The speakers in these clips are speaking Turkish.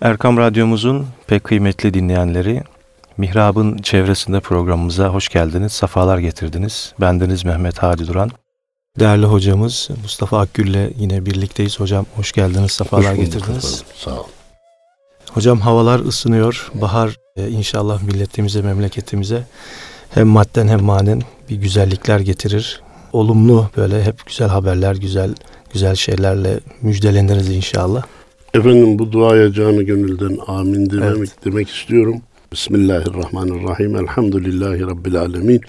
Erkam Radyomuzun pek kıymetli dinleyenleri, Mihrab'ın çevresinde programımıza hoş geldiniz, safalar getirdiniz. Bendeniz Mehmet Hadi Duran. Değerli hocamız Mustafa Akgül'le yine birlikteyiz. Hocam hoş geldiniz, safalar hoş getirdiniz. Efendim, sağ ol. Hocam havalar ısınıyor. Bahar e, inşallah milletimize, memleketimize hem madden hem manen bir güzellikler getirir. Olumlu böyle hep güzel haberler, güzel güzel şeylerle müjdeleniriz inşallah. Efendim bu duaya canı gönülden amin demek, evet. demek istiyorum. Bismillahirrahmanirrahim. Elhamdülillahi Rabbil alemin.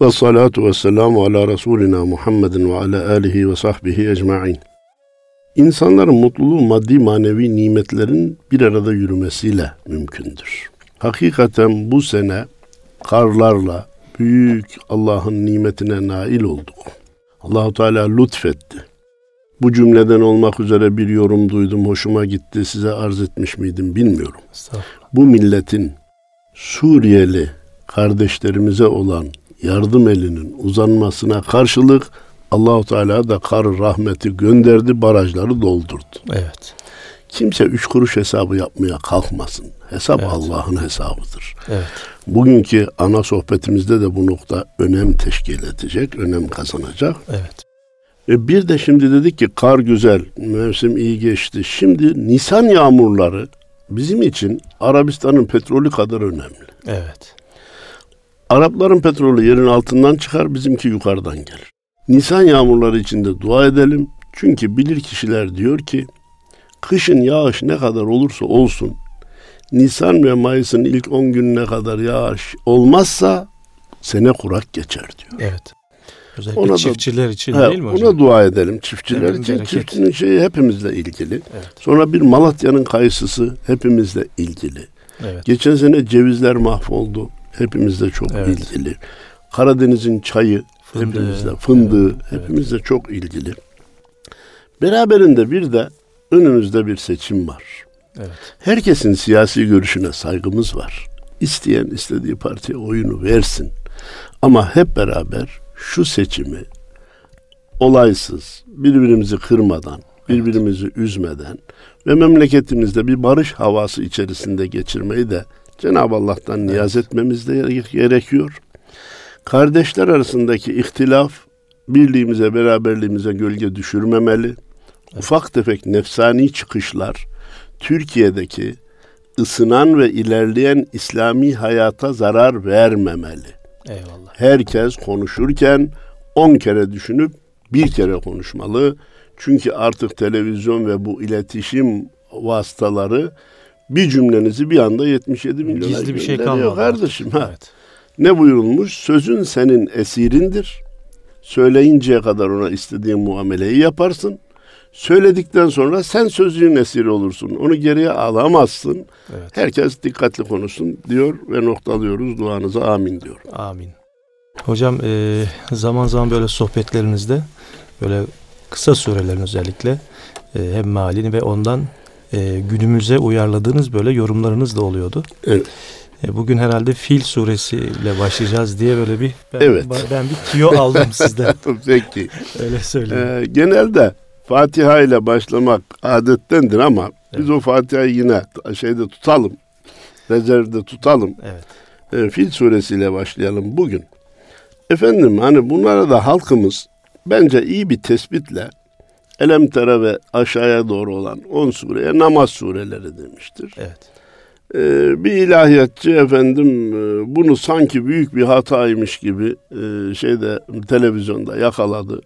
Ve salatu ve selamu ala Resulina Muhammedin ve ala alihi ve sahbihi ecma'in. İnsanların mutluluğu maddi manevi nimetlerin bir arada yürümesiyle mümkündür. Hakikaten bu sene karlarla büyük Allah'ın nimetine nail olduk. Allahu Teala lütfetti. Bu cümleden olmak üzere bir yorum duydum, hoşuma gitti. Size arz etmiş miydim bilmiyorum. Bu milletin Suriyeli kardeşlerimize olan yardım elinin uzanmasına karşılık Allahu Teala da kar rahmeti gönderdi, barajları doldurdu. Evet. Kimse üç kuruş hesabı yapmaya kalkmasın. Hesap evet. Allah'ın hesabıdır. Evet. Bugünkü ana sohbetimizde de bu nokta önem teşkil edecek, önem kazanacak. Evet. E bir de şimdi dedik ki kar güzel, mevsim iyi geçti. Şimdi Nisan yağmurları bizim için Arabistan'ın petrolü kadar önemli. Evet. Arapların petrolü yerin altından çıkar, bizimki yukarıdan gelir. Nisan yağmurları içinde dua edelim. Çünkü bilir kişiler diyor ki kışın yağış ne kadar olursa olsun Nisan ve Mayıs'ın ilk 10 gününe kadar yağış olmazsa sene kurak geçer diyor. Evet. Özellikle ona çiftçiler da, için he, değil mi hocam? Ona dua edelim çiftçiler evet, için. Bereket. Çiftçinin şeyi hepimizle ilgili. Evet. Sonra bir Malatya'nın kayısısı hepimizle ilgili. Evet. Geçen sene cevizler mahvoldu. Hepimizle çok evet. ilgili. Karadeniz'in çayı fındığı, hepimizle, fındığı evet. hepimizle evet. çok ilgili. Beraberinde bir de önümüzde bir seçim var. Evet. Herkesin siyasi görüşüne saygımız var. İsteyen istediği partiye oyunu versin. Ama hep beraber şu seçimi olaysız, birbirimizi kırmadan, birbirimizi üzmeden ve memleketimizde bir barış havası içerisinde geçirmeyi de Cenab-ı Allah'tan niyaz etmemiz de gerekiyor. Kardeşler arasındaki ihtilaf birliğimize, beraberliğimize gölge düşürmemeli. Ufak tefek nefsani çıkışlar Türkiye'deki ısınan ve ilerleyen İslami hayata zarar vermemeli. Eyvallah. Herkes konuşurken on kere düşünüp bir kere konuşmalı. Çünkü artık televizyon ve bu iletişim vasıtaları bir cümlenizi bir anda 77 milyona Gizli bir şey kalmadı. Kardeşim ha. Evet. Ne buyurulmuş? Sözün senin esirindir. Söyleyinceye kadar ona istediğin muameleyi yaparsın. Söyledikten sonra sen sözlüğün esiri olursun. Onu geriye alamazsın. Evet. Herkes dikkatli konuşsun diyor ve noktalıyoruz. Duanıza amin diyor. Amin. Hocam e, zaman zaman böyle sohbetlerinizde böyle kısa surelerin özellikle e, hem malini ve ondan e, günümüze uyarladığınız böyle yorumlarınız da oluyordu. Evet. E, bugün herhalde Fil suresiyle başlayacağız diye böyle bir ben, evet. ben bir tiyo aldım sizden. Peki. Öyle söyleyeyim. Ee, genelde Fatiha ile başlamak adettendir ama evet. biz o Fatiha'yı yine şeyde tutalım. Rezervde tutalım. Evet. Ee, Fil suresiyle başlayalım bugün. Efendim hani bunlara da halkımız bence iyi bir tespitle Elem Tere ve aşağıya doğru olan 10 sureye namaz sureleri demiştir. Evet. Ee, bir ilahiyatçı efendim e, bunu sanki büyük bir hataymış gibi e, şeyde televizyonda yakaladı.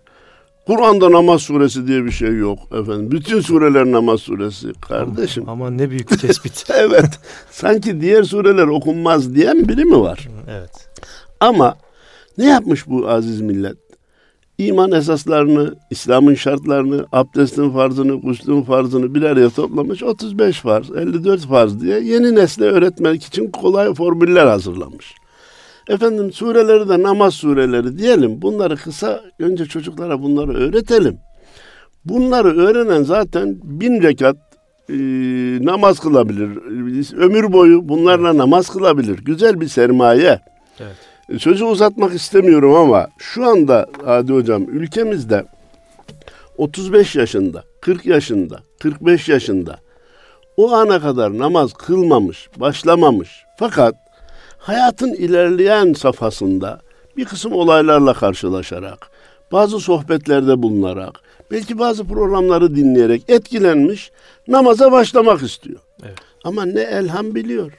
Kur'an'da namaz suresi diye bir şey yok efendim. Bütün sureler namaz suresi kardeşim. Ama, ama ne büyük bir tespit. evet. Sanki diğer sureler okunmaz diyen biri mi var? Evet. Ama ne yapmış bu aziz millet? İman esaslarını, İslam'ın şartlarını, abdestin farzını, guslün farzını bir araya toplamış 35 farz, 54 farz diye yeni nesle öğretmek için kolay formüller hazırlamış. Efendim sureleri de namaz sureleri diyelim. Bunları kısa önce çocuklara bunları öğretelim. Bunları öğrenen zaten bin rekat e, namaz kılabilir. Ömür boyu bunlarla namaz kılabilir. Güzel bir sermaye. Evet. E, sözü uzatmak istemiyorum ama şu anda Adi Hocam ülkemizde 35 yaşında, 40 yaşında, 45 yaşında o ana kadar namaz kılmamış, başlamamış. Fakat hayatın ilerleyen safhasında bir kısım olaylarla karşılaşarak, bazı sohbetlerde bulunarak, belki bazı programları dinleyerek etkilenmiş, namaza başlamak istiyor. Evet. Ama ne elham biliyor,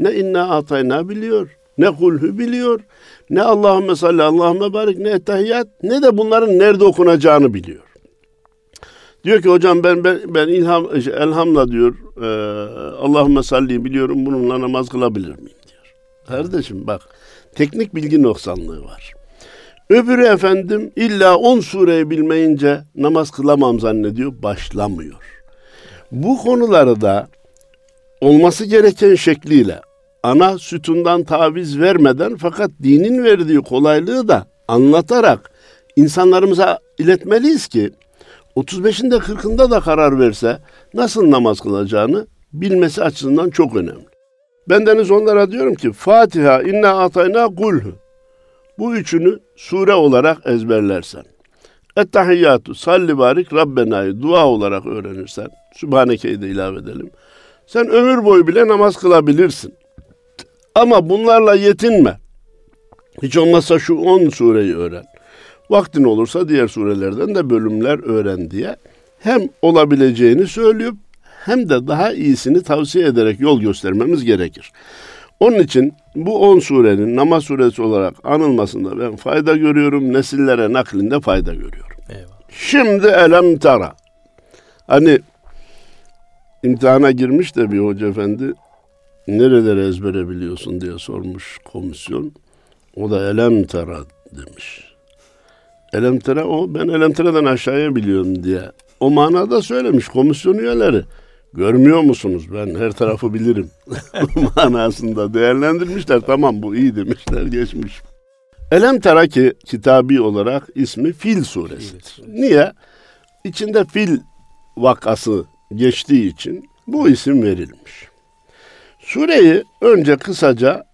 ne inna atayna biliyor, ne kulhü biliyor, ne Allahümme salli, Allahümme barik, ne ettehiyyat, ne de bunların nerede okunacağını biliyor. Diyor ki hocam ben ben, ben ilham elhamla diyor e, Allahümme salli biliyorum bununla namaz kılabilir miyim. Kardeşim bak teknik bilgi noksanlığı var. Öbürü efendim illa on sureyi bilmeyince namaz kılamam zannediyor başlamıyor. Bu konuları da olması gereken şekliyle ana sütundan taviz vermeden fakat dinin verdiği kolaylığı da anlatarak insanlarımıza iletmeliyiz ki 35'inde 40'ında da karar verse nasıl namaz kılacağını bilmesi açısından çok önemli. Bendeniz onlara diyorum ki Fatiha, inna atayna kulhu. Bu üçünü sure olarak ezberlersen. Ettehiyyatu, salli barik, Rabbena'yı dua olarak öğrenirsen. Sübhaneke'yi de ilave edelim. Sen ömür boyu bile namaz kılabilirsin. Ama bunlarla yetinme. Hiç olmazsa şu 10 sureyi öğren. Vaktin olursa diğer surelerden de bölümler öğren diye hem olabileceğini söylüyor hem de daha iyisini tavsiye ederek yol göstermemiz gerekir. Onun için bu 10 surenin namaz suresi olarak anılmasında ben fayda görüyorum. Nesillere naklinde fayda görüyorum. Eyvallah. Şimdi elem tara. Hani imtihana girmiş de bir hoca efendi nereleri ezbere biliyorsun diye sormuş komisyon. O da elem tara demiş. Elemtere o ben elemtereden aşağıya biliyorum diye. O manada söylemiş komisyon üyeleri. Görmüyor musunuz ben her tarafı bilirim manasında değerlendirmişler. Tamam bu iyi demişler geçmiş. Elem Teraki kitabi olarak ismi Fil suresidir. Niye? İçinde fil vakası geçtiği için bu isim verilmiş. Sureyi önce kısaca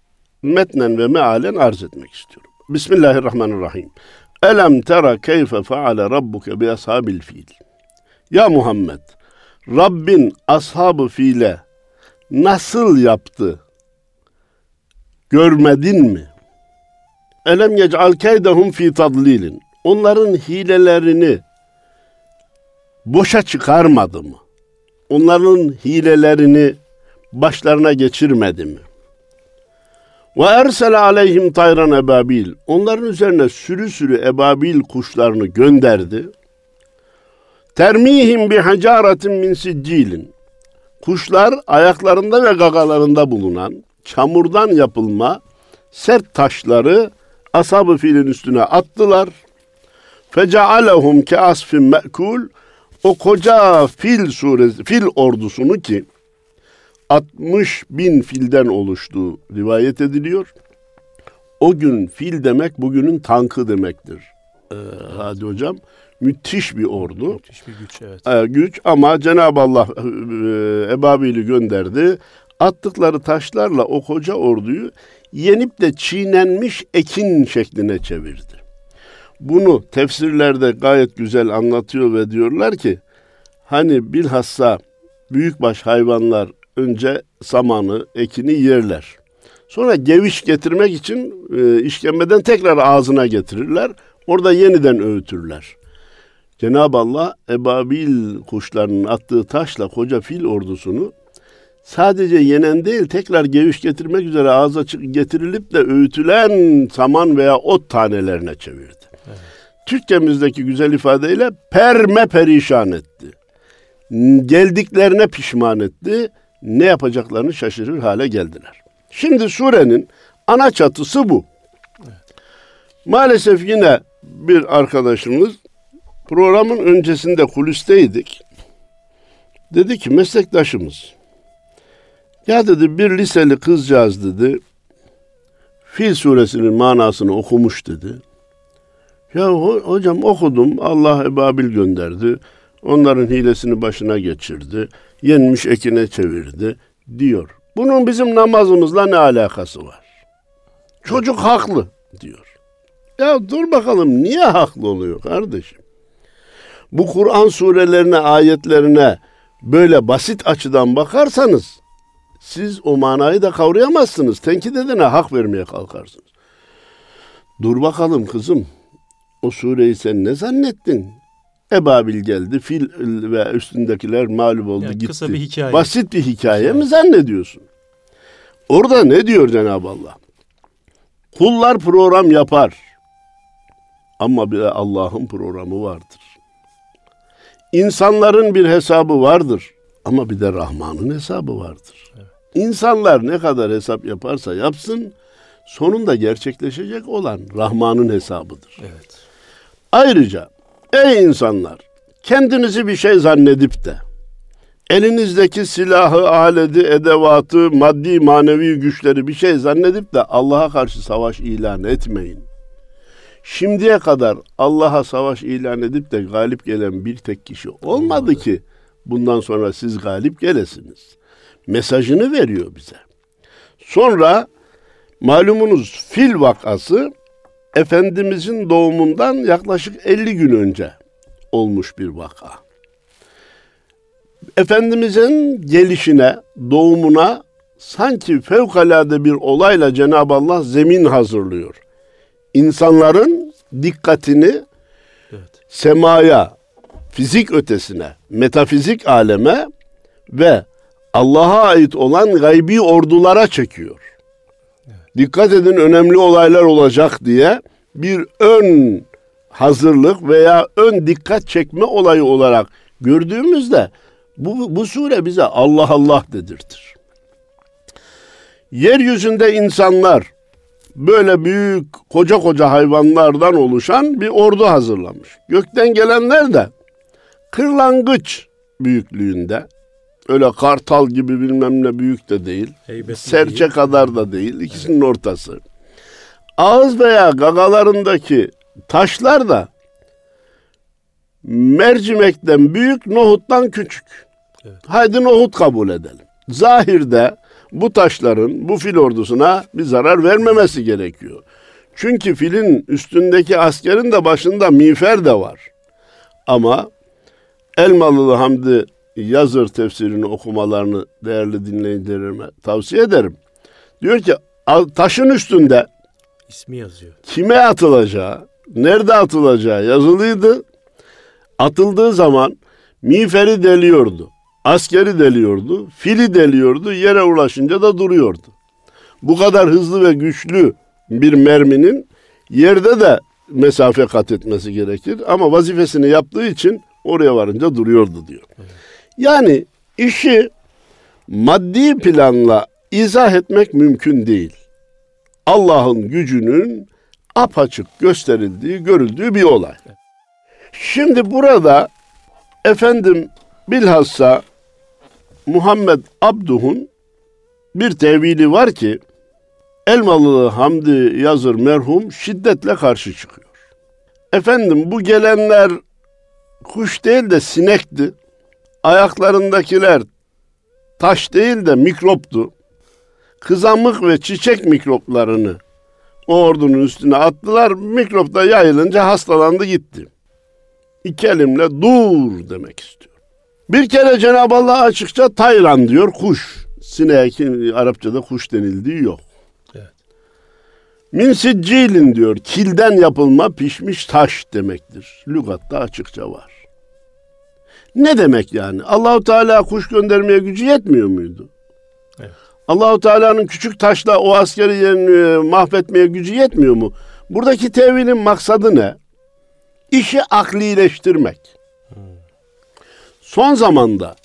metnen ve mealen arz etmek istiyorum. Bismillahirrahmanirrahim. Elem tera keyfe faale rabbuke bi ashabil fil. Ya Muhammed, Rabbin ashabı fiile nasıl yaptı? Görmedin mi? Elem yec'al keydehum fi tadlilin. Onların hilelerini boşa çıkarmadı mı? Onların hilelerini başlarına geçirmedi mi? Ve ersele aleyhim tayran ebabil. Onların üzerine sürü sürü ebabil kuşlarını gönderdi. Termihim bi hacaretin min siccilin. Kuşlar ayaklarında ve gagalarında bulunan çamurdan yapılma sert taşları ashab-ı filin üstüne attılar. Fecealehum ke asfin me'kul. O koca fil suresi, fil ordusunu ki 60 bin filden oluştuğu rivayet ediliyor. O gün fil demek bugünün tankı demektir. Ee, hadi hocam. Müthiş bir ordu. Müthiş bir güç evet. Ee, güç ama Cenab-ı Allah e, Ebabil'i gönderdi. Attıkları taşlarla o koca orduyu yenip de çiğnenmiş ekin şekline çevirdi. Bunu tefsirlerde gayet güzel anlatıyor ve diyorlar ki hani bilhassa büyükbaş hayvanlar önce samanı, ekini yerler. Sonra geviş getirmek için e, işkembeden tekrar ağzına getirirler. Orada yeniden öğütürler. Cenab-ı Allah ebabil kuşlarının attığı taşla koca fil ordusunu sadece yenen değil tekrar geviş getirmek üzere ağza getirilip de öğütülen saman veya ot tanelerine çevirdi. Evet. Türkçemizdeki güzel ifadeyle perme perişan etti. Geldiklerine pişman etti ne yapacaklarını şaşırır hale geldiler. Şimdi surenin ana çatısı bu. Maalesef yine bir arkadaşımız programın öncesinde kulisteydik. Dedi ki meslektaşımız ya dedi bir liseli kızcağız dedi Fil suresinin manasını okumuş dedi. Ya hocam okudum Allah ebabil gönderdi. Onların hilesini başına geçirdi yenmiş ekine çevirdi diyor. Bunun bizim namazımızla ne alakası var? Çocuk haklı diyor. Ya dur bakalım niye haklı oluyor kardeşim? Bu Kur'an surelerine, ayetlerine böyle basit açıdan bakarsanız siz o manayı da kavrayamazsınız. Tenkit edene hak vermeye kalkarsınız. Dur bakalım kızım. O sureyi sen ne zannettin? Ebabil geldi, fil ve üstündekiler mağlup oldu Yani gitti. kısa bir hikaye. Basit bir hikaye mi zannediyorsun? Orada ne diyor Cenab-ı Allah? Kullar program yapar. Ama bir Allah'ın programı vardır. İnsanların bir hesabı vardır. Ama bir de Rahman'ın hesabı vardır. İnsanlar ne kadar hesap yaparsa yapsın, sonunda gerçekleşecek olan Rahman'ın hesabıdır. Evet. Ayrıca ey insanlar kendinizi bir şey zannedip de elinizdeki silahı, aleti, edevatı, maddi, manevi güçleri bir şey zannedip de Allah'a karşı savaş ilan etmeyin. Şimdiye kadar Allah'a savaş ilan edip de galip gelen bir tek kişi olmadı Olmadı. ki bundan sonra siz galip gelesiniz. Mesajını veriyor bize. Sonra malumunuz fil vakası Efendimizin doğumundan yaklaşık 50 gün önce olmuş bir vaka. Efendimizin gelişine, doğumuna sanki fevkalade bir olayla Cenab-ı Allah zemin hazırlıyor. İnsanların dikkatini Evet. semaya, fizik ötesine, metafizik aleme ve Allah'a ait olan gaybi ordulara çekiyor. Dikkat edin önemli olaylar olacak diye bir ön hazırlık veya ön dikkat çekme olayı olarak gördüğümüzde bu, bu sure bize Allah Allah dedirtir. Yeryüzünde insanlar böyle büyük koca koca hayvanlardan oluşan bir ordu hazırlamış. Gökten gelenler de kırlangıç büyüklüğünde. Öyle kartal gibi bilmem ne büyük de değil. Heybetli Serçe değil. kadar da değil. İkisinin ortası. Ağız veya gagalarındaki taşlar da mercimekten büyük, nohuttan küçük. Evet. Haydi nohut kabul edelim. Zahirde bu taşların bu fil ordusuna bir zarar vermemesi gerekiyor. Çünkü filin üstündeki askerin de başında miğfer de var. Ama Elmalılı Hamdi Yazır tefsirini okumalarını değerli dinleyicilerime tavsiye ederim. Diyor ki "Al- taşın üstünde İsmi yazıyor. kime atılacağı, nerede atılacağı yazılıydı. Atıldığı zaman miğferi deliyordu. Askeri deliyordu, fili deliyordu, yere ulaşınca da duruyordu. Bu kadar hızlı ve güçlü bir merminin yerde de mesafe kat etmesi gerekir. Ama vazifesini yaptığı için oraya varınca duruyordu diyor. Yani işi maddi planla izah etmek mümkün değil. Allah'ın gücünün apaçık gösterildiği, görüldüğü bir olay. Şimdi burada efendim bilhassa Muhammed Abduh'un bir tevili var ki Elmalı Hamdi Yazır merhum şiddetle karşı çıkıyor. Efendim bu gelenler kuş değil de sinekti. Ayaklarındakiler taş değil de mikroptu. Kızamık ve çiçek mikroplarını o ordunun üstüne attılar. Mikrop da yayılınca hastalandı gitti. İki elimle dur demek istiyor. Bir kere Cenab-ı Allah açıkça tayran diyor kuş. Sineğe Arapçada kuş denildiği yok. Evet. Min siccilin diyor. Kilden yapılma pişmiş taş demektir. Lügatta açıkça var. Ne demek yani? Allahu Teala kuş göndermeye gücü yetmiyor muydu? Evet. Allahu Teala'nın küçük taşla o askeri yerini e, mahvetmeye gücü yetmiyor mu? Buradaki tevilin maksadı ne? İşi aklileştirmek. Son zamanda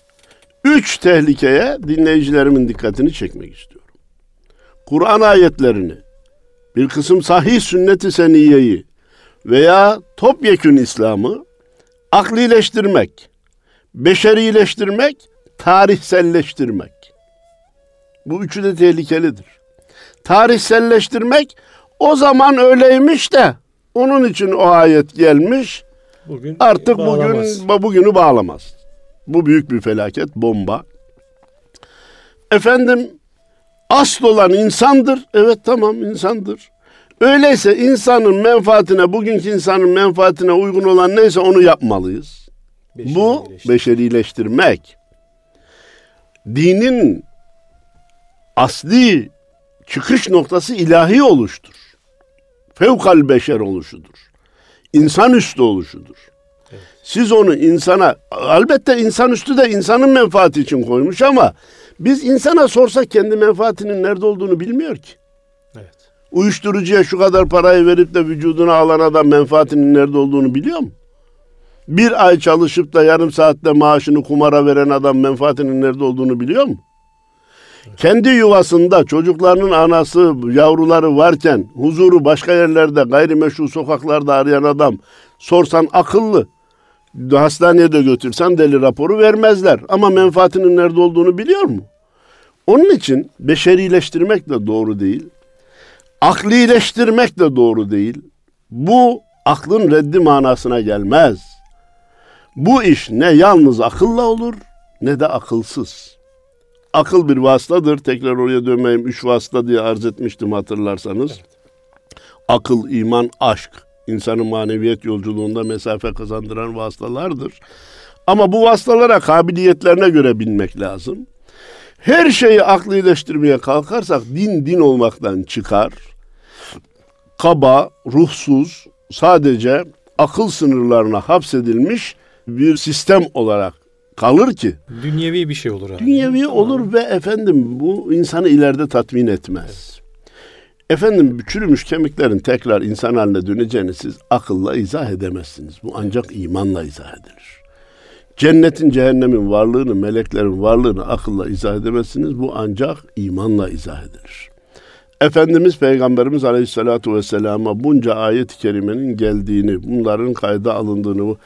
üç tehlikeye dinleyicilerimin dikkatini çekmek istiyorum. Kur'an ayetlerini, bir kısım sahih sünnet-i seniyeyi veya topyekün İslam'ı aklileştirmek, beşerileştirmek, tarihselleştirmek. Bu üçü de tehlikelidir. Tarihselleştirmek o zaman öyleymiş de onun için o ayet gelmiş. Bugün Artık bağlamaz. bugün bugünü bağlamaz. Bu büyük bir felaket, bomba. Efendim asıl olan insandır. Evet tamam insandır. Öyleyse insanın menfaatine, bugünkü insanın menfaatine uygun olan neyse onu yapmalıyız. Bu Beşerileşti. beşerileştirmek. dinin asli çıkış noktası ilahi oluştur. Fevkal beşer oluşudur. İnsanüstü oluşudur. Evet. Siz onu insana, elbette insanüstü de insanın menfaati için koymuş ama biz insana sorsak kendi menfaatinin nerede olduğunu bilmiyor ki. Evet. Uyuşturucuya şu kadar parayı verip de vücuduna alan adam menfaatinin nerede olduğunu biliyor mu? Bir ay çalışıp da yarım saatte maaşını kumara veren adam menfaatinin nerede olduğunu biliyor mu? Kendi yuvasında çocuklarının anası, yavruları varken huzuru başka yerlerde gayrimeşru sokaklarda arayan adam sorsan akıllı. Hastaneye de götürsen deli raporu vermezler. Ama menfaatinin nerede olduğunu biliyor mu? Onun için beşerileştirmek de doğru değil. Aklileştirmek de doğru değil. Bu aklın reddi manasına gelmez. Bu iş ne yalnız akılla olur ne de akılsız. Akıl bir vasıtadır. Tekrar oraya dönmeyeyim. Üç vasıta diye arz etmiştim hatırlarsanız. Evet. Akıl, iman, aşk. insanın maneviyet yolculuğunda mesafe kazandıran vasıtalardır. Ama bu vasıtalara kabiliyetlerine göre binmek lazım. Her şeyi aklileştirmeye kalkarsak din din olmaktan çıkar. Kaba, ruhsuz, sadece akıl sınırlarına hapsedilmiş bir sistem olarak kalır ki. Dünyevi bir şey olur. Abi. Dünyevi olur ve efendim bu insanı ileride tatmin etmez. Evet. Efendim çürümüş kemiklerin tekrar insan haline döneceğini siz akılla izah edemezsiniz. Bu ancak imanla izah edilir. Cennetin, cehennemin varlığını, meleklerin varlığını akılla izah edemezsiniz. Bu ancak imanla izah edilir. Efendimiz Peygamberimiz Aleyhisselatü Vesselam'a bunca ayet-i kerimenin geldiğini, bunların kayda alındığını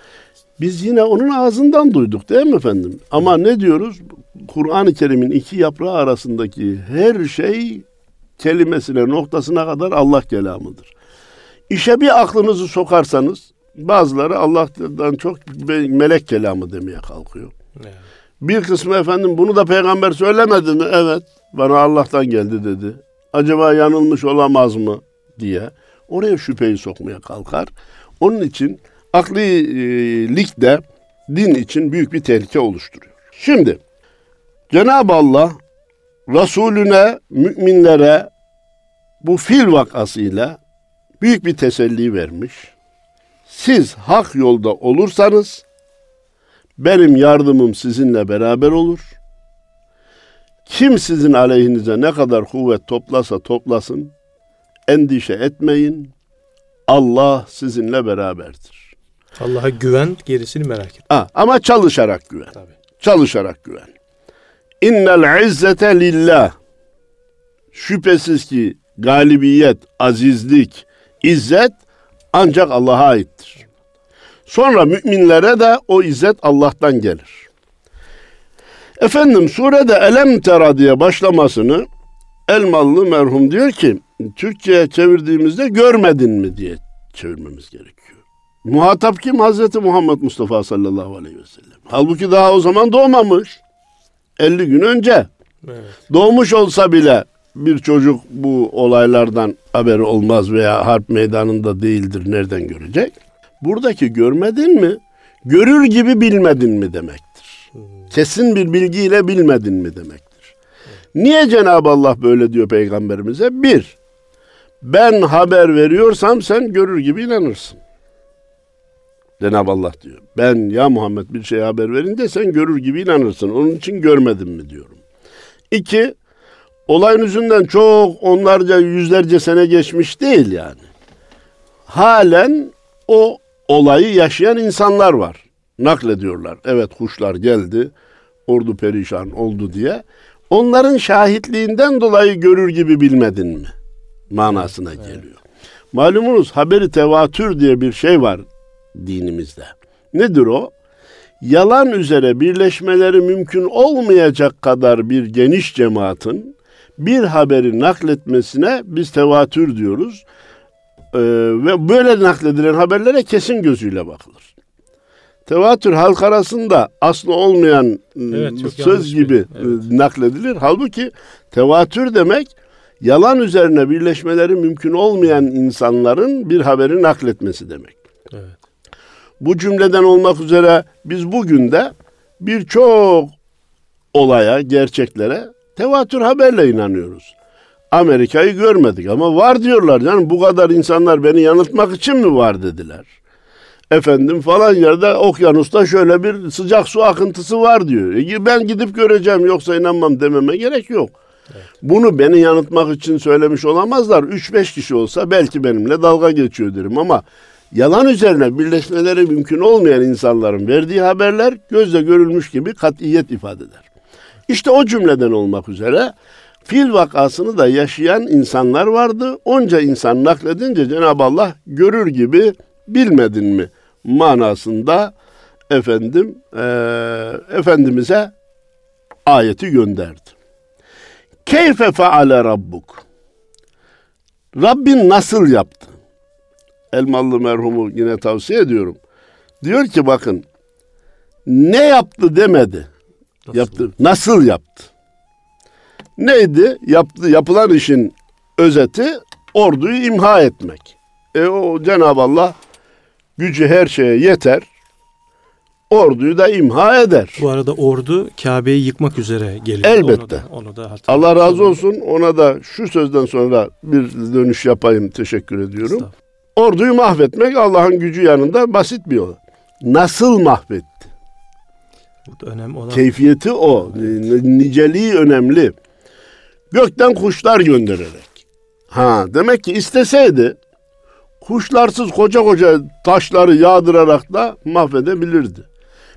biz yine onun ağzından duyduk değil mi efendim? Ama ne diyoruz? Kur'an-ı Kerim'in iki yaprağı arasındaki her şey kelimesine, noktasına kadar Allah kelamıdır. İşe bir aklınızı sokarsanız bazıları Allah'tan çok melek kelamı demeye kalkıyor. Evet. Bir kısmı efendim bunu da peygamber söylemedi mi? Evet bana Allah'tan geldi dedi. Acaba yanılmış olamaz mı diye oraya şüpheyi sokmaya kalkar. Onun için aklilik de din için büyük bir tehlike oluşturuyor. Şimdi Cenab-ı Allah Resulüne, müminlere bu fil vakasıyla büyük bir teselli vermiş. Siz hak yolda olursanız benim yardımım sizinle beraber olur. Kim sizin aleyhinize ne kadar kuvvet toplasa toplasın, endişe etmeyin. Allah sizinle beraberdir. Allah'a güven, gerisini merak et. Ha, ama çalışarak güven. Tabii. Çalışarak güven. İnnel izzete lillah. Şüphesiz ki galibiyet, azizlik, izzet ancak Allah'a aittir. Sonra müminlere de o izzet Allah'tan gelir. Efendim surede Elem Tera diye başlamasını Elmalı merhum diyor ki Türkçe'ye çevirdiğimizde görmedin mi diye çevirmemiz gerekiyor. Muhatap kim? Hazreti Muhammed Mustafa sallallahu aleyhi ve sellem. Halbuki daha o zaman doğmamış. 50 gün önce. Evet. Doğmuş olsa bile bir çocuk bu olaylardan haberi olmaz veya harp meydanında değildir. Nereden görecek? Buradaki görmedin mi? Görür gibi bilmedin mi demektir. Hmm. Kesin bir bilgiyle bilmedin mi demektir. Niye Cenab-ı Allah böyle diyor peygamberimize? Bir, ben haber veriyorsam sen görür gibi inanırsın. Cenab-ı Allah diyor. Ben ya Muhammed bir şey haber verince sen görür gibi inanırsın. Onun için görmedim mi diyorum. İki, olayın yüzünden çok onlarca yüzlerce sene geçmiş değil yani. Halen o olayı yaşayan insanlar var. Naklediyorlar. Evet kuşlar geldi, ordu perişan oldu diye. Onların şahitliğinden dolayı görür gibi bilmedin mi? Manasına geliyor. Evet. Malumunuz haberi tevatür diye bir şey var dinimizde. Nedir o? Yalan üzere birleşmeleri mümkün olmayacak kadar bir geniş cemaatin bir haberi nakletmesine biz tevatür diyoruz. Ee, ve böyle nakledilen haberlere kesin gözüyle bakılır. Tevatür halk arasında aslı olmayan evet, söz gibi evet. nakledilir. Halbuki tevatür demek yalan üzerine birleşmeleri mümkün olmayan insanların bir haberi nakletmesi demek. Evet. Bu cümleden olmak üzere biz bugün de birçok olaya, gerçeklere tevatür haberle inanıyoruz. Amerika'yı görmedik ama var diyorlar. Yani bu kadar insanlar beni yanıltmak için mi var dediler. Efendim falan yerde okyanusta şöyle bir sıcak su akıntısı var diyor. E ben gidip göreceğim yoksa inanmam dememe gerek yok. Evet. Bunu beni yanıltmak için söylemiş olamazlar. 3-5 kişi olsa belki benimle dalga geçiyor derim ama yalan üzerine birleşmeleri mümkün olmayan insanların verdiği haberler gözle görülmüş gibi katiyet ifade eder. İşte o cümleden olmak üzere fil vakasını da yaşayan insanlar vardı. Onca insan nakledince Cenab-ı Allah görür gibi bilmedin mi manasında efendim e, Efendimiz'e ayeti gönderdi. Keyfe feale rabbuk. Rabbin nasıl yaptı? Elmalı merhumu yine tavsiye ediyorum. Diyor ki bakın ne yaptı demedi. Nasıl? Yaptı. Nasıl yaptı? Neydi? Yaptı, yapılan işin özeti orduyu imha etmek. E o Cenab-ı Allah gücü her şeye yeter. Orduyu da imha eder. Bu arada ordu Kabe'yi yıkmak üzere geliyor. Elbette. Onu da, onu da Allah razı olsun. Ona da şu sözden sonra bir dönüş yapayım. Teşekkür ediyorum. Orduyu mahvetmek Allah'ın gücü yanında basit bir yol. Nasıl mahvetti? Burada önemli olan keyfiyeti o. Evet. Niceliği önemli. Gökten kuşlar göndererek. Ha demek ki isteseydi kuşlarsız koca koca taşları yağdırarak da mahvedebilirdi.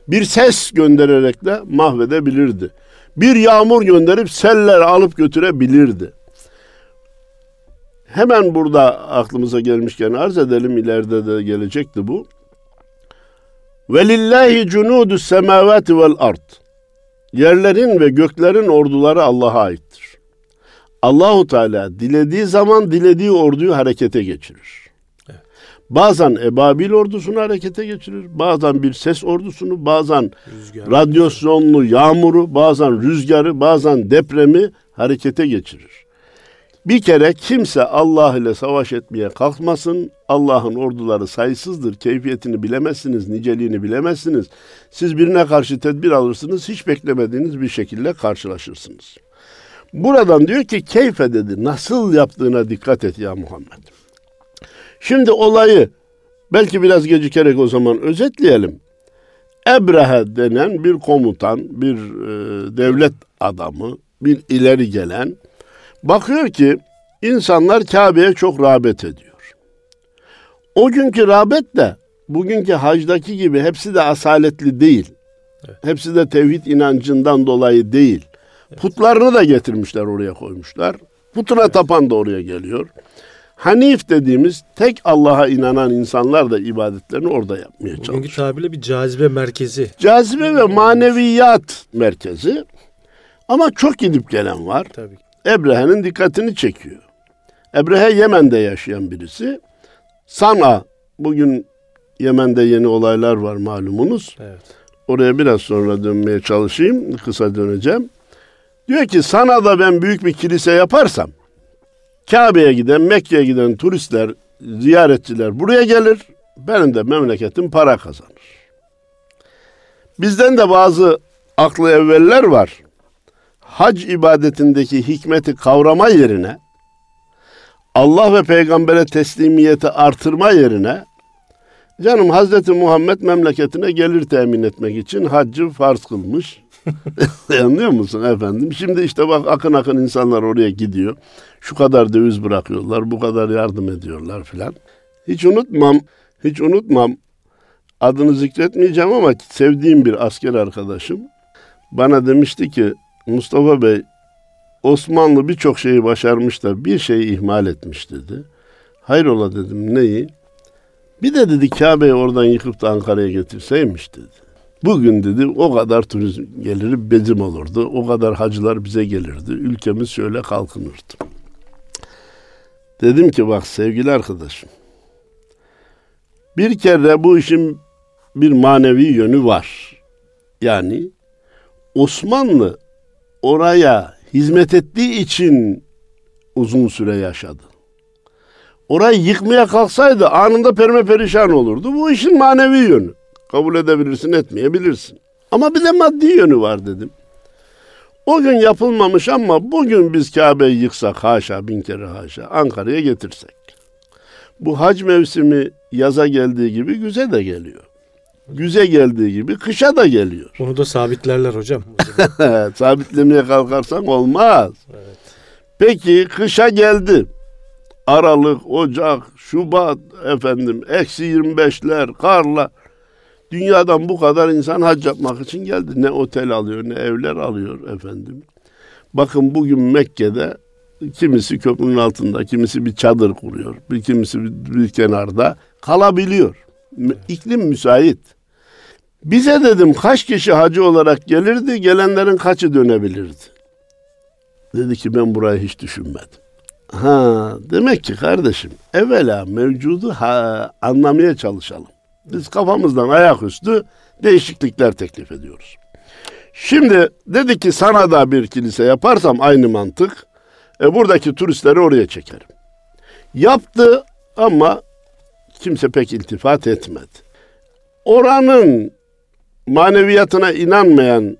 Bir ses göndererek de mahvedebilirdi. Bir yağmur gönderip seller alıp götürebilirdi. Hemen burada aklımıza gelmişken arz edelim ileride de gelecekti bu. Velillahi cunudu semavati vel ard. Yerlerin ve göklerin orduları Allah'a aittir. Allahu Teala dilediği zaman dilediği orduyu harekete geçirir. Bazen ebabil ordusunu harekete geçirir, bazen bir ses ordusunu, bazen Rüzgar. radyasyonlu yağmuru, bazen rüzgarı, bazen depremi harekete geçirir. Bir kere kimse Allah ile savaş etmeye kalkmasın. Allah'ın orduları sayısızdır. Keyfiyetini bilemezsiniz, niceliğini bilemezsiniz. Siz birine karşı tedbir alırsınız, hiç beklemediğiniz bir şekilde karşılaşırsınız. Buradan diyor ki keyfe dedi. Nasıl yaptığına dikkat et ya Muhammed. Şimdi olayı belki biraz gecikerek o zaman özetleyelim. Ebrehe denen bir komutan, bir e, devlet adamı, bir ileri gelen bakıyor ki insanlar Kabe'ye çok rağbet ediyor. O günkü rağbet de bugünkü hacdaki gibi hepsi de asaletli değil. Evet. Hepsi de tevhid inancından dolayı değil. Evet. Putlarını da getirmişler oraya koymuşlar. Putuna evet. tapan da oraya geliyor. Hanif dediğimiz tek Allah'a inanan insanlar da ibadetlerini orada yapmaya çalışıyor. Bugünkü tabirle bir cazibe merkezi. Cazibe ve maneviyat merkezi. Ama çok gidip gelen var. Tabii. Ebrehe'nin dikkatini çekiyor. Ebrehe Yemen'de yaşayan birisi. Sana bugün Yemen'de yeni olaylar var malumunuz. Evet. Oraya biraz sonra dönmeye çalışayım. Kısa döneceğim. Diyor ki sana da ben büyük bir kilise yaparsam Kabe'ye giden, Mekke'ye giden turistler, ziyaretçiler buraya gelir. Benim de memleketim para kazanır. Bizden de bazı aklı evveller var. Hac ibadetindeki hikmeti kavrama yerine Allah ve peygambere teslimiyeti artırma yerine canım Hazreti Muhammed memleketine gelir temin etmek için haccı farz kılmış. Anlıyor musun efendim? Şimdi işte bak akın akın insanlar oraya gidiyor. Şu kadar döviz bırakıyorlar, bu kadar yardım ediyorlar filan. Hiç unutmam, hiç unutmam. Adını zikretmeyeceğim ama sevdiğim bir asker arkadaşım bana demişti ki Mustafa Bey Osmanlı birçok şeyi başarmış da bir şeyi ihmal etmiş dedi. Hayrola dedim neyi? Bir de dedi Kabe'yi oradan yıkıp da Ankara'ya getirseymiş dedi. Bugün dedi o kadar turizm geliri bezim olurdu. O kadar hacılar bize gelirdi. Ülkemiz şöyle kalkınırdı. Dedim ki bak sevgili arkadaşım. Bir kere bu işin bir manevi yönü var. Yani Osmanlı oraya hizmet ettiği için uzun süre yaşadı. Orayı yıkmaya kalksaydı anında perme perişan olurdu. Bu işin manevi yönü. Kabul edebilirsin, etmeyebilirsin. Ama bir de maddi yönü var dedim. O gün yapılmamış ama bugün biz Kabe'yi yıksak haşa bin kere haşa Ankara'ya getirsek. Bu hac mevsimi yaza geldiği gibi güze de geliyor. Güze geldiği gibi kışa da geliyor. Bunu da sabitlerler hocam. Sabitlemeye kalkarsan olmaz. Evet. Peki kışa geldi. Aralık, Ocak, Şubat efendim eksi 25'ler, karla. Dünyadan bu kadar insan hac yapmak için geldi. Ne otel alıyor ne evler alıyor efendim. Bakın bugün Mekke'de kimisi köprünün altında, kimisi bir çadır kuruyor, bir kimisi bir, bir kenarda kalabiliyor. İklim müsait. Bize dedim kaç kişi hacı olarak gelirdi, gelenlerin kaçı dönebilirdi? Dedi ki ben burayı hiç düşünmedim. Ha, demek ki kardeşim evvela mevcudu ha, anlamaya çalışalım. Biz kafamızdan ayaküstü değişiklikler teklif ediyoruz. Şimdi dedi ki sana da bir kilise yaparsam aynı mantık. E, buradaki turistleri oraya çekerim. Yaptı ama kimse pek iltifat etmedi. Oranın maneviyatına inanmayan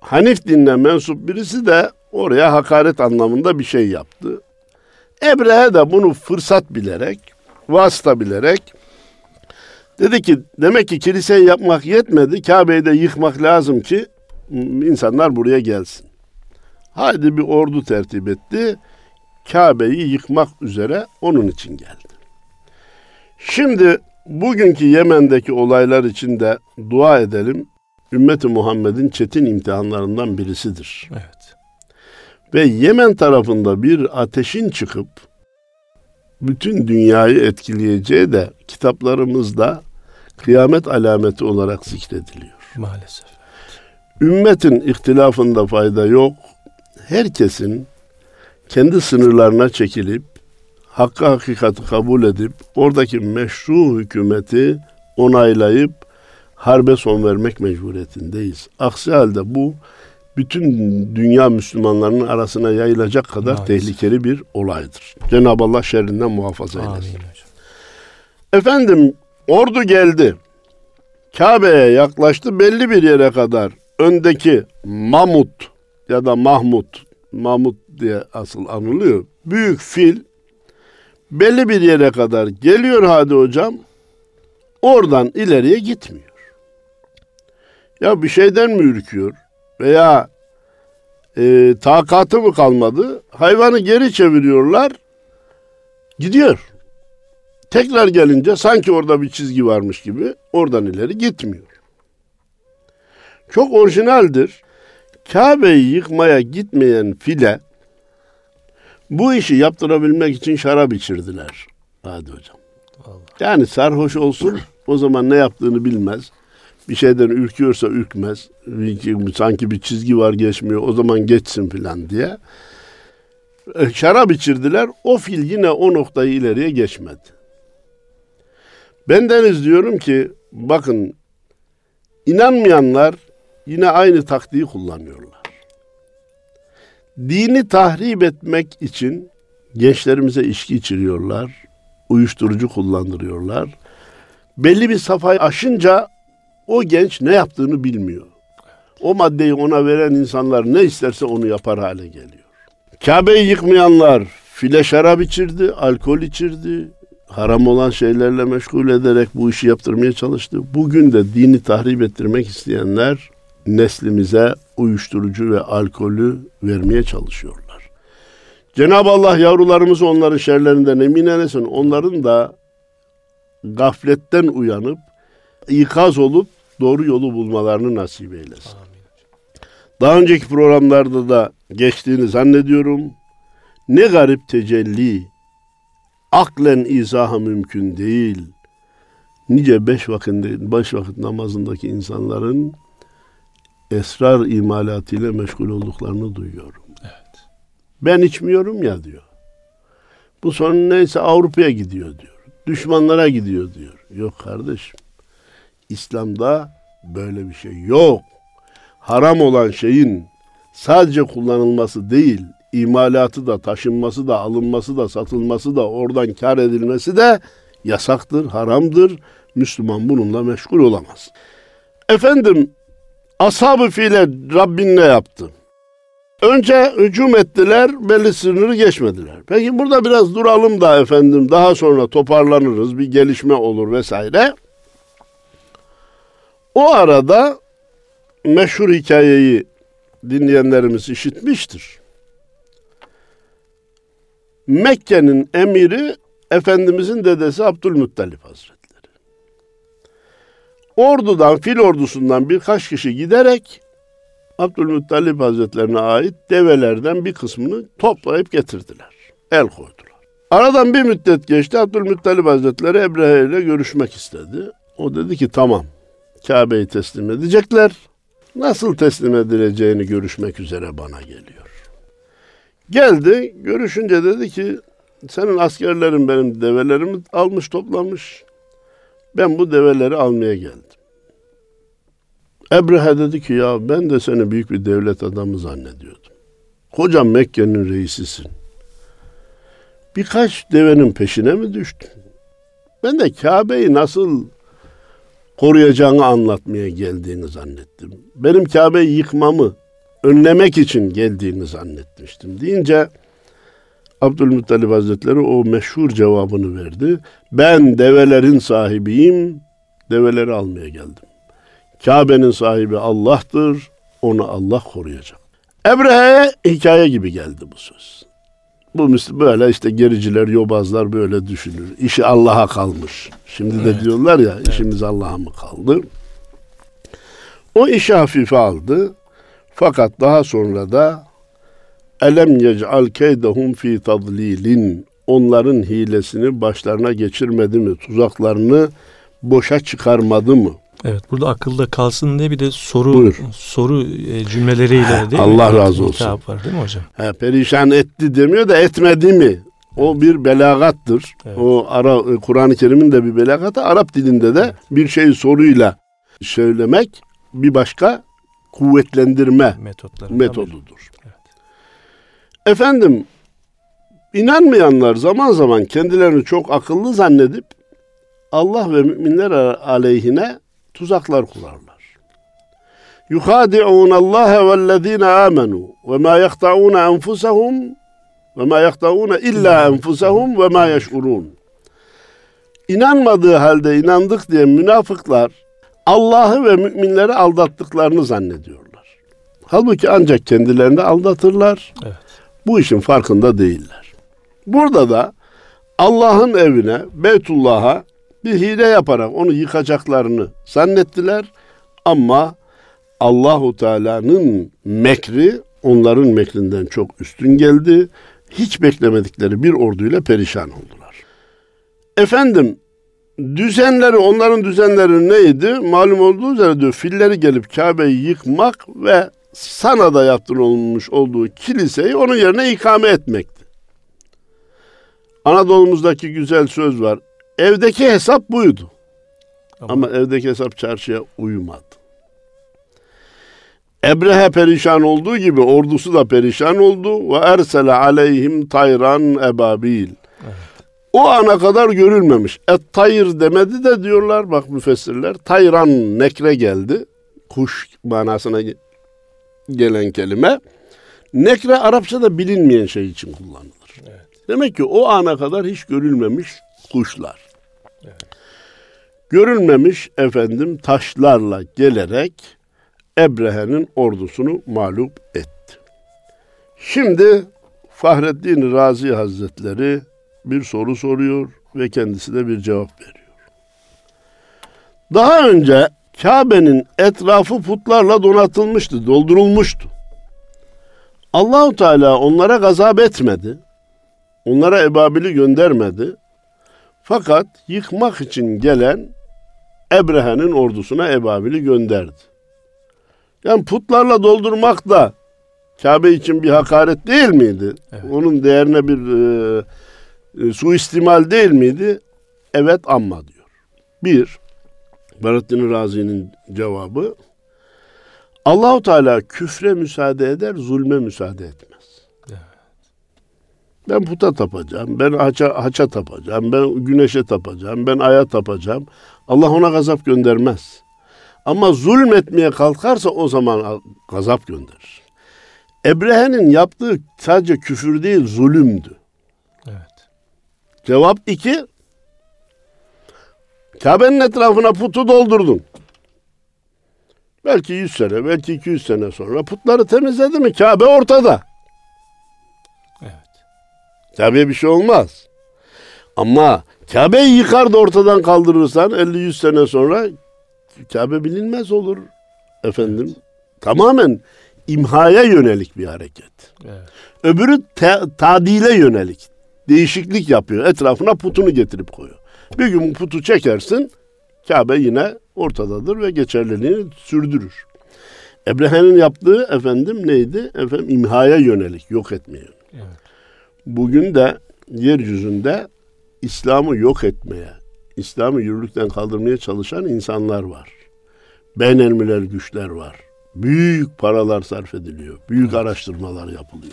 Hanif dinine mensup birisi de oraya hakaret anlamında bir şey yaptı. Ebrehe de bunu fırsat bilerek, vasıta bilerek dedi ki demek ki kiliseyi yapmak yetmedi, Kabe'yi de yıkmak lazım ki insanlar buraya gelsin. Haydi bir ordu tertip etti. Kabe'yi yıkmak üzere onun için geldi. Şimdi bugünkü Yemen'deki olaylar için de dua edelim. Ümmeti Muhammed'in çetin imtihanlarından birisidir. Evet. Ve Yemen tarafında bir ateşin çıkıp bütün dünyayı etkileyeceği de kitaplarımızda kıyamet alameti olarak zikrediliyor. Maalesef. Ümmetin ihtilafında fayda yok. Herkesin kendi sınırlarına çekilip hakkı hakikati kabul edip oradaki meşru hükümeti onaylayıp harbe son vermek mecburiyetindeyiz. Aksi halde bu bütün dünya Müslümanlarının arasına yayılacak kadar Maalesef. tehlikeli bir olaydır. Cenab-ı Allah şerrinden muhafaza eylesin. Amin hocam. Efendim ordu geldi. Kabe'ye yaklaştı belli bir yere kadar. Öndeki Mamut ya da Mahmut, Mahmut diye asıl anılıyor. Büyük fil belli bir yere kadar geliyor hadi hocam. Oradan ileriye gitmiyor. Ya bir şeyden mi ürküyor? Veya e, takatı mı kalmadı? Hayvanı geri çeviriyorlar. Gidiyor. Tekrar gelince sanki orada bir çizgi varmış gibi oradan ileri gitmiyor. Çok orijinaldir. Kabe'yi yıkmaya gitmeyen file bu işi yaptırabilmek için şarap içirdiler. Hadi hocam. Allah. Yani sarhoş olsun o zaman ne yaptığını bilmez. Bir şeyden ürküyorsa ürkmez. Sanki bir çizgi var geçmiyor o zaman geçsin filan diye. E, şarap içirdiler. O fil yine o noktayı ileriye geçmedi. Ben deniz diyorum ki bakın inanmayanlar yine aynı taktiği kullanıyorlar. Dini tahrip etmek için gençlerimize içki içiriyorlar, uyuşturucu kullandırıyorlar. Belli bir safhayı aşınca o genç ne yaptığını bilmiyor. O maddeyi ona veren insanlar ne isterse onu yapar hale geliyor. Kabe'yi yıkmayanlar file şarap içirdi, alkol içirdi, haram olan şeylerle meşgul ederek bu işi yaptırmaya çalıştı. Bugün de dini tahrip ettirmek isteyenler neslimize uyuşturucu ve alkolü vermeye çalışıyorlar. Cenab-ı Allah yavrularımızı onların şerlerinden emin eylesin. Onların da gafletten uyanıp ikaz olup doğru yolu bulmalarını nasip eylesin. Daha önceki programlarda da geçtiğini zannediyorum. Ne garip tecelli, aklen izahı mümkün değil. Nice beş vakit, beş vakit namazındaki insanların esrar imalatıyla meşgul olduklarını duyuyorum. Evet. Ben içmiyorum ya diyor. Bu sorun neyse Avrupa'ya gidiyor diyor. Düşmanlara gidiyor diyor. Yok kardeşim. İslam'da böyle bir şey yok. Haram olan şeyin sadece kullanılması değil, imalatı da, taşınması da, alınması da, satılması da, oradan kar edilmesi de yasaktır, haramdır. Müslüman bununla meşgul olamaz. Efendim Ashab-ı file Rabbin ne yaptı? Önce hücum ettiler, belli sınırı geçmediler. Peki burada biraz duralım da efendim, daha sonra toparlanırız, bir gelişme olur vesaire. O arada meşhur hikayeyi dinleyenlerimiz işitmiştir. Mekke'nin emiri Efendimizin dedesi Abdülmuttalip Hazretleri. Ordudan, fil ordusundan birkaç kişi giderek Abdülmuttalip Hazretlerine ait develerden bir kısmını toplayıp getirdiler. El koydular. Aradan bir müddet geçti. Abdülmuttalip Hazretleri Ebrehe ile görüşmek istedi. O dedi ki tamam Kabe'yi teslim edecekler. Nasıl teslim edileceğini görüşmek üzere bana geliyor. Geldi, görüşünce dedi ki senin askerlerin benim develerimi almış toplamış. Ben bu develeri almaya geldim. Ebrehe dedi ki ya ben de seni büyük bir devlet adamı zannediyordum. Koca Mekke'nin reisisin. Birkaç devenin peşine mi düştün? Ben de Kabe'yi nasıl koruyacağını anlatmaya geldiğini zannettim. Benim Kabe'yi yıkmamı önlemek için geldiğini zannetmiştim deyince Abdülmuttalip Hazretleri o meşhur cevabını verdi. Ben develerin sahibiyim, develeri almaya geldim. Kabe'nin sahibi Allah'tır, onu Allah koruyacak. Ebrehe'ye hikaye gibi geldi bu söz. Bu böyle işte gericiler, yobazlar böyle düşünür. İşi Allah'a kalmış. Şimdi de evet. diyorlar ya evet. işimiz Allah'a mı kaldı? O işi hafife aldı. Fakat daha sonra da elem yec'al keydehum fi tadlilin onların hilesini başlarına geçirmedi mi? Tuzaklarını boşa çıkarmadı mı? Evet burada akılda kalsın diye bir de soru Buyur. soru e, cümleleriyle değil Allah mi? razı olsun. var değil mi hocam? He, perişan etti demiyor da etmedi mi? O bir belagattır. Evet. O ara e, Kur'an-ı Kerim'in de bir belagatı. Arap dilinde de bir şeyi soruyla söylemek bir başka kuvvetlendirme metodudur. Evet. Efendim inanmayanlar zaman zaman kendilerini çok akıllı zannedip Allah ve müminler aleyhine tuzaklar kurarlar. Amenu ve ma yahta'un enfusahum ve ma yahta'un illa enfusahum ve ma yeş'urun. İnanmadığı halde inandık diye münafıklar Allah'ı ve müminleri aldattıklarını zannediyorlar. Halbuki ancak kendilerini aldatırlar. Evet. Bu işin farkında değiller. Burada da Allah'ın evine, Beytullah'a bir hile yaparak onu yıkacaklarını zannettiler ama Allahu Teala'nın mekri onların mekrinden çok üstün geldi. Hiç beklemedikleri bir orduyla perişan oldular. Efendim düzenleri onların düzenleri neydi? Malum olduğu üzere diyor filleri gelip Kabe'yi yıkmak ve Sana'da yaptırılmış olduğu kiliseyi onun yerine ikame etmekti. Anadolu'muzdaki güzel söz var. Evdeki hesap buydu. Ama, Ama evdeki hesap çarşıya uymadı. Ebrehe perişan olduğu gibi ordusu da perişan oldu. Ve ersele aleyhim tayran ebabil. Evet. O ana kadar görülmemiş. Et tayır demedi de diyorlar bak müfessirler. Tayran nekre geldi. Kuş manasına gelen kelime. Nekre Arapçada bilinmeyen şey için kullanılır. Evet. Demek ki o ana kadar hiç görülmemiş kuşlar. Görülmemiş efendim taşlarla gelerek Ebrehe'nin ordusunu mağlup etti. Şimdi Fahreddin Razi Hazretleri bir soru soruyor ve kendisi de bir cevap veriyor. Daha önce Kabe'nin etrafı putlarla donatılmıştı, doldurulmuştu. Allahu Teala onlara gazap etmedi. Onlara ebabili göndermedi. Fakat yıkmak için gelen Ebrehe'nin ordusuna ebabili gönderdi. Yani putlarla doldurmak da Kabe için bir hakaret değil miydi? Evet. Onun değerine bir e, e, suistimal değil miydi? Evet amma diyor. Bir, Barattin Razi'nin cevabı Allahu Teala küfre müsaade eder, zulme müsaade etmez. Evet. Ben puta tapacağım, ben haça, haça tapacağım, ben güneşe tapacağım, ben aya tapacağım. Allah ona gazap göndermez. Ama zulmetmeye kalkarsa o zaman gazap gönderir. Ebrehe'nin yaptığı sadece küfür değil zulümdü. Evet. Cevap iki. Kabe'nin etrafına putu doldurdun. Belki 100 sene, belki 200 sene sonra putları temizledi mi Kabe ortada. Evet. Kabe bir şey olmaz. Ama Kabe'yi yıkar da ortadan kaldırırsan 50-100 sene sonra Kabe bilinmez olur efendim. Evet. Tamamen imhaya yönelik bir hareket. Evet. Öbürü te- tadile yönelik. Değişiklik yapıyor. Etrafına putunu getirip koyuyor. Bir gün putu çekersin Kabe yine ortadadır ve geçerliliğini sürdürür. Ebrehe'nin yaptığı efendim neydi? Efendim imhaya yönelik, yok etmeye. Evet. Bugün de yeryüzünde İslam'ı yok etmeye, İslam'ı yürürlükten kaldırmaya çalışan insanlar var. Beynelmiler güçler var. Büyük paralar sarf ediliyor. Büyük evet. araştırmalar yapılıyor.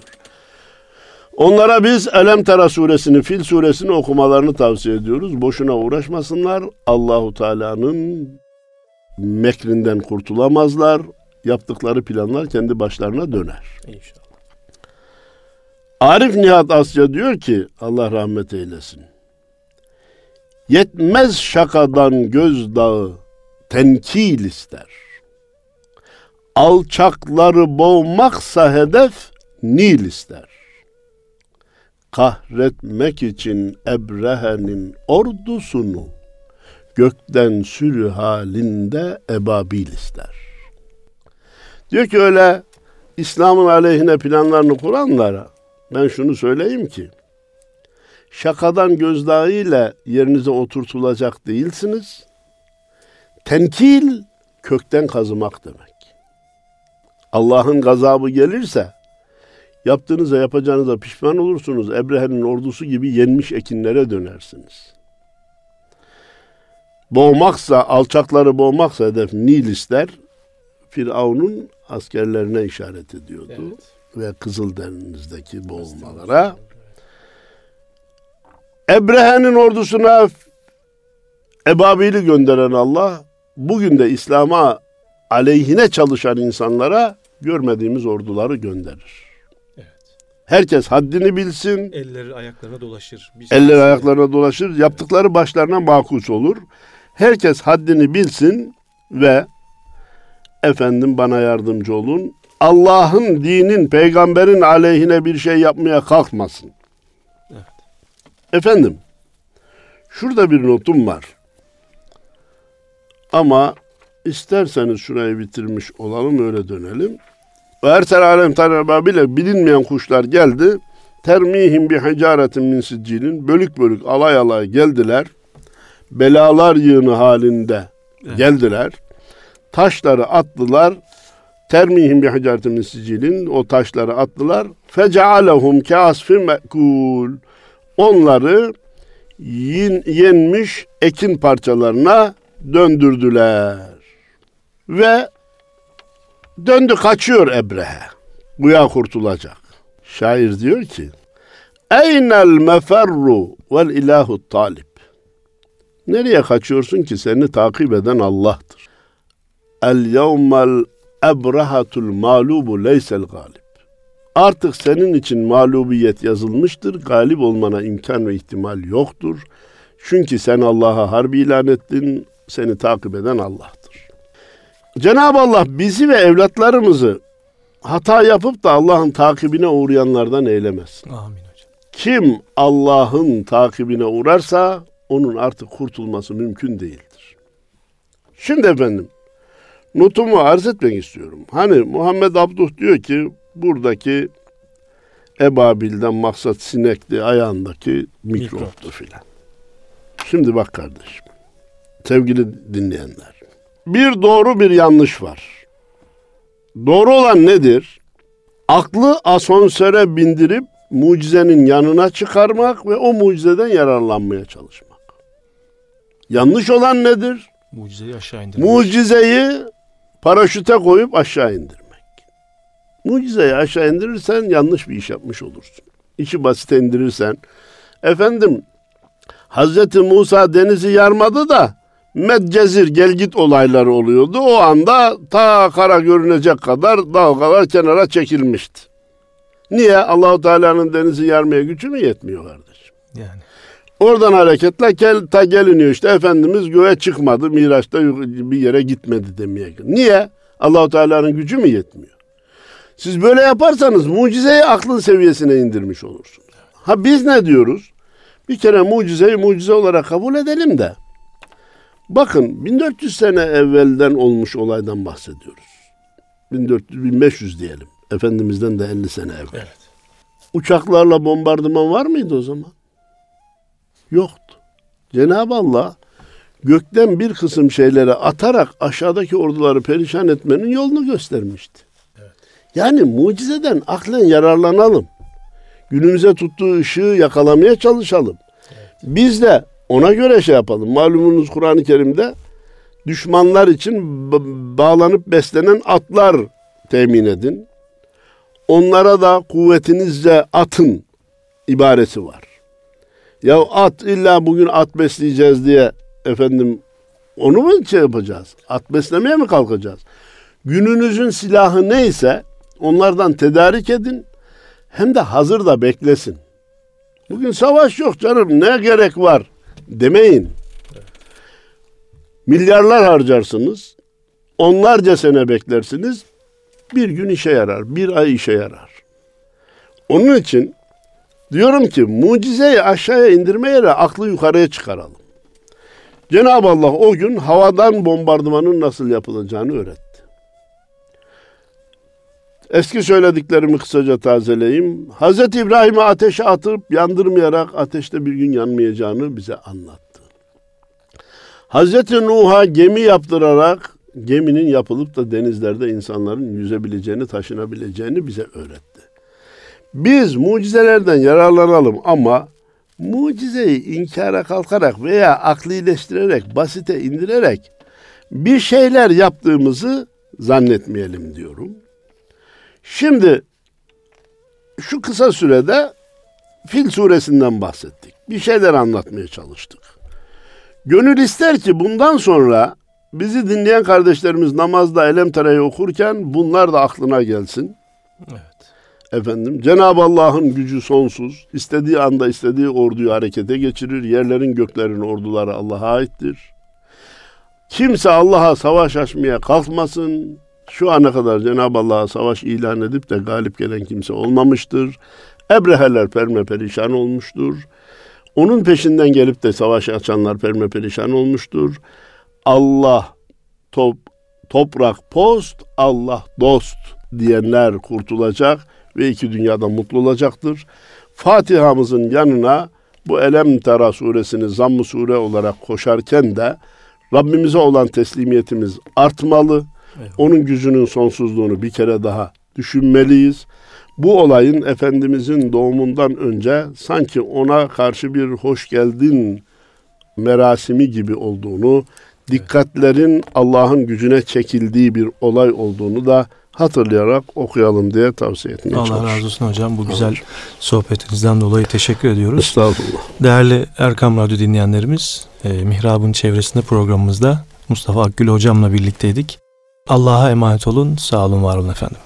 Onlara biz Elem Tera suresini, Fil suresini okumalarını tavsiye ediyoruz. Boşuna uğraşmasınlar. Allahu Teala'nın mekrinden kurtulamazlar. Yaptıkları planlar kendi başlarına döner. İnşallah. Arif Nihat Asya diyor ki Allah rahmet eylesin. Yetmez şakadan gözdağı tenkil ister. Alçakları boğmaksa hedef Nil ister. Kahretmek için Ebrehe'nin ordusunu gökten sürü halinde ebabil ister. Diyor ki öyle İslam'ın aleyhine planlarını kuranlara ben şunu söyleyeyim ki şakadan gözdağıyla yerinize oturtulacak değilsiniz. Tenkil kökten kazımak demek. Allah'ın gazabı gelirse yaptığınıza yapacağınıza pişman olursunuz. Ebrehe'nin ordusu gibi yenmiş ekinlere dönersiniz. Boğmaksa, alçakları boğmaksa hedef Nil ister. Firavun'un askerlerine işaret ediyordu. Evet. Ve Kızıldeniz'deki boğulmalara. Ebrehe'nin ordusuna Ebabil'i gönderen Allah bugün de İslam'a aleyhine çalışan insanlara görmediğimiz orduları gönderir. Herkes haddini bilsin. Elleri ayaklarına dolaşır. Bir Elleri ayaklarına dolaşır. Yaptıkları başlarına makus olur. Herkes haddini bilsin ve efendim bana yardımcı olun. Allah'ın, dinin, peygamberin aleyhine bir şey yapmaya kalkmasın. Evet. Efendim, şurada bir notum var. Ama şurayı bitirmiş olalım öyle dönelim. Ersel alem bile bilinmeyen kuşlar geldi. Termihim bi hicaretin min siccilin. Bölük bölük alay alay geldiler. Belalar yığını halinde evet. geldiler. Taşları attılar. Termihim bi hicaretin min siccilin. O taşları attılar. Fecealehum kasfin mekul. Onları yenmiş ekin parçalarına döndürdüler. Ve döndü kaçıyor Ebrehe. Buya kurtulacak. Şair diyor ki Eynel meferru vel ilahu talib. Nereye kaçıyorsun ki seni takip eden Allah'tır. El yevmel ebrahatul malubu leysel galib. Artık senin için mağlubiyet yazılmıştır. Galip olmana imkan ve ihtimal yoktur. Çünkü sen Allah'a harbi ilan ettin. Seni takip eden Allah'tır. Cenab-ı Allah bizi ve evlatlarımızı hata yapıp da Allah'ın takibine uğrayanlardan eylemesin. Amin hocam. Kim Allah'ın takibine uğrarsa onun artık kurtulması mümkün değildir. Şimdi efendim notumu arz etmek istiyorum. Hani Muhammed Abduh diyor ki buradaki ebabilden maksat sinekti ayağındaki mikroptu filan. Şimdi bak kardeşim. Sevgili dinleyenler. Bir doğru bir yanlış var. Doğru olan nedir? Aklı asansöre bindirip mucizenin yanına çıkarmak ve o mucizeden yararlanmaya çalışmak. Yanlış olan nedir? Mucizeyi aşağı indirmek. Mucizeyi paraşüte koyup aşağı indirmek. Mucizeyi aşağı indirirsen yanlış bir iş yapmış olursun. İşi basit indirirsen. Efendim Hazreti Musa denizi yarmadı da Medcezir gel git olayları oluyordu. O anda ta kara görünecek kadar dalgalar kenara çekilmişti. Niye? Allahu Teala'nın denizi yarmaya gücü mü yetmiyor kardeşim? Yani. Oradan hareketle gel, ta geliniyor işte Efendimiz göğe çıkmadı, Miraç'ta bir yere gitmedi demeye. Niye? Allahu Teala'nın gücü mü yetmiyor? Siz böyle yaparsanız mucizeyi aklın seviyesine indirmiş olursunuz. Ha biz ne diyoruz? Bir kere mucizeyi mucize olarak kabul edelim de. Bakın 1400 sene evvelden olmuş olaydan bahsediyoruz. 1400 1500 diyelim. Efendimizden de 50 sene evvel. Evet. Uçaklarla bombardıman var mıydı o zaman? Yoktu. Cenab-ı Allah gökten bir kısım şeyleri atarak aşağıdaki orduları perişan etmenin yolunu göstermişti. Yani mucizeden aklen yararlanalım. Günümüze tuttuğu ışığı yakalamaya çalışalım. Biz de ona göre şey yapalım. Malumunuz Kur'an-ı Kerim'de düşmanlar için bağlanıp beslenen atlar temin edin. Onlara da kuvvetinizle atın ibaresi var. Ya at illa bugün at besleyeceğiz diye efendim onu mu şey yapacağız? At beslemeye mi kalkacağız? Gününüzün silahı neyse onlardan tedarik edin. Hem de hazır da beklesin. Bugün savaş yok canım ne gerek var demeyin. Milyarlar harcarsınız. Onlarca sene beklersiniz. Bir gün işe yarar. Bir ay işe yarar. Onun için diyorum ki mucizeyi aşağıya indirme yere aklı yukarıya çıkaralım. Cenab-ı Allah o gün havadan bombardımanın nasıl yapılacağını öğretti. Eski söylediklerimi kısaca tazeleyeyim. Hz. İbrahim'i ateşe atıp yandırmayarak ateşte bir gün yanmayacağını bize anlattı. Hz. Nuh'a gemi yaptırarak geminin yapılıp da denizlerde insanların yüzebileceğini, taşınabileceğini bize öğretti. Biz mucizelerden yararlanalım ama mucizeyi inkara kalkarak veya aklileştirerek, basite indirerek bir şeyler yaptığımızı zannetmeyelim diyorum. Şimdi şu kısa sürede Fil suresinden bahsettik. Bir şeyler anlatmaya çalıştık. Gönül ister ki bundan sonra bizi dinleyen kardeşlerimiz namazda Elem Tere'yi okurken bunlar da aklına gelsin. Evet. Efendim Cenab-ı Allah'ın gücü sonsuz. İstediği anda istediği orduyu harekete geçirir. Yerlerin göklerin orduları Allah'a aittir. Kimse Allah'a savaş açmaya kalkmasın. Şu ana kadar Cenab-ı Allah'a savaş ilan edip de galip gelen kimse olmamıştır. Ebreheler perme perişan olmuştur. Onun peşinden gelip de savaş açanlar perme perişan olmuştur. Allah top, toprak post, Allah dost diyenler kurtulacak ve iki dünyada mutlu olacaktır. Fatiha'mızın yanına bu Elem Tera suresini zamm sure olarak koşarken de Rabbimize olan teslimiyetimiz artmalı. Evet. Onun gücünün sonsuzluğunu bir kere daha düşünmeliyiz. Bu olayın Efendimizin doğumundan önce sanki ona karşı bir hoş geldin merasimi gibi olduğunu, dikkatlerin Allah'ın gücüne çekildiği bir olay olduğunu da hatırlayarak okuyalım diye tavsiye etmeye Allah çalışıyorum. razı olsun hocam. Bu güzel sohbetinizden dolayı teşekkür ediyoruz. Estağfurullah. Değerli Erkam Radyo dinleyenlerimiz, e, Mihrab'ın çevresinde programımızda Mustafa Akgül hocamla birlikteydik. Allah'a emanet olun. Sağ olun, var olun efendim.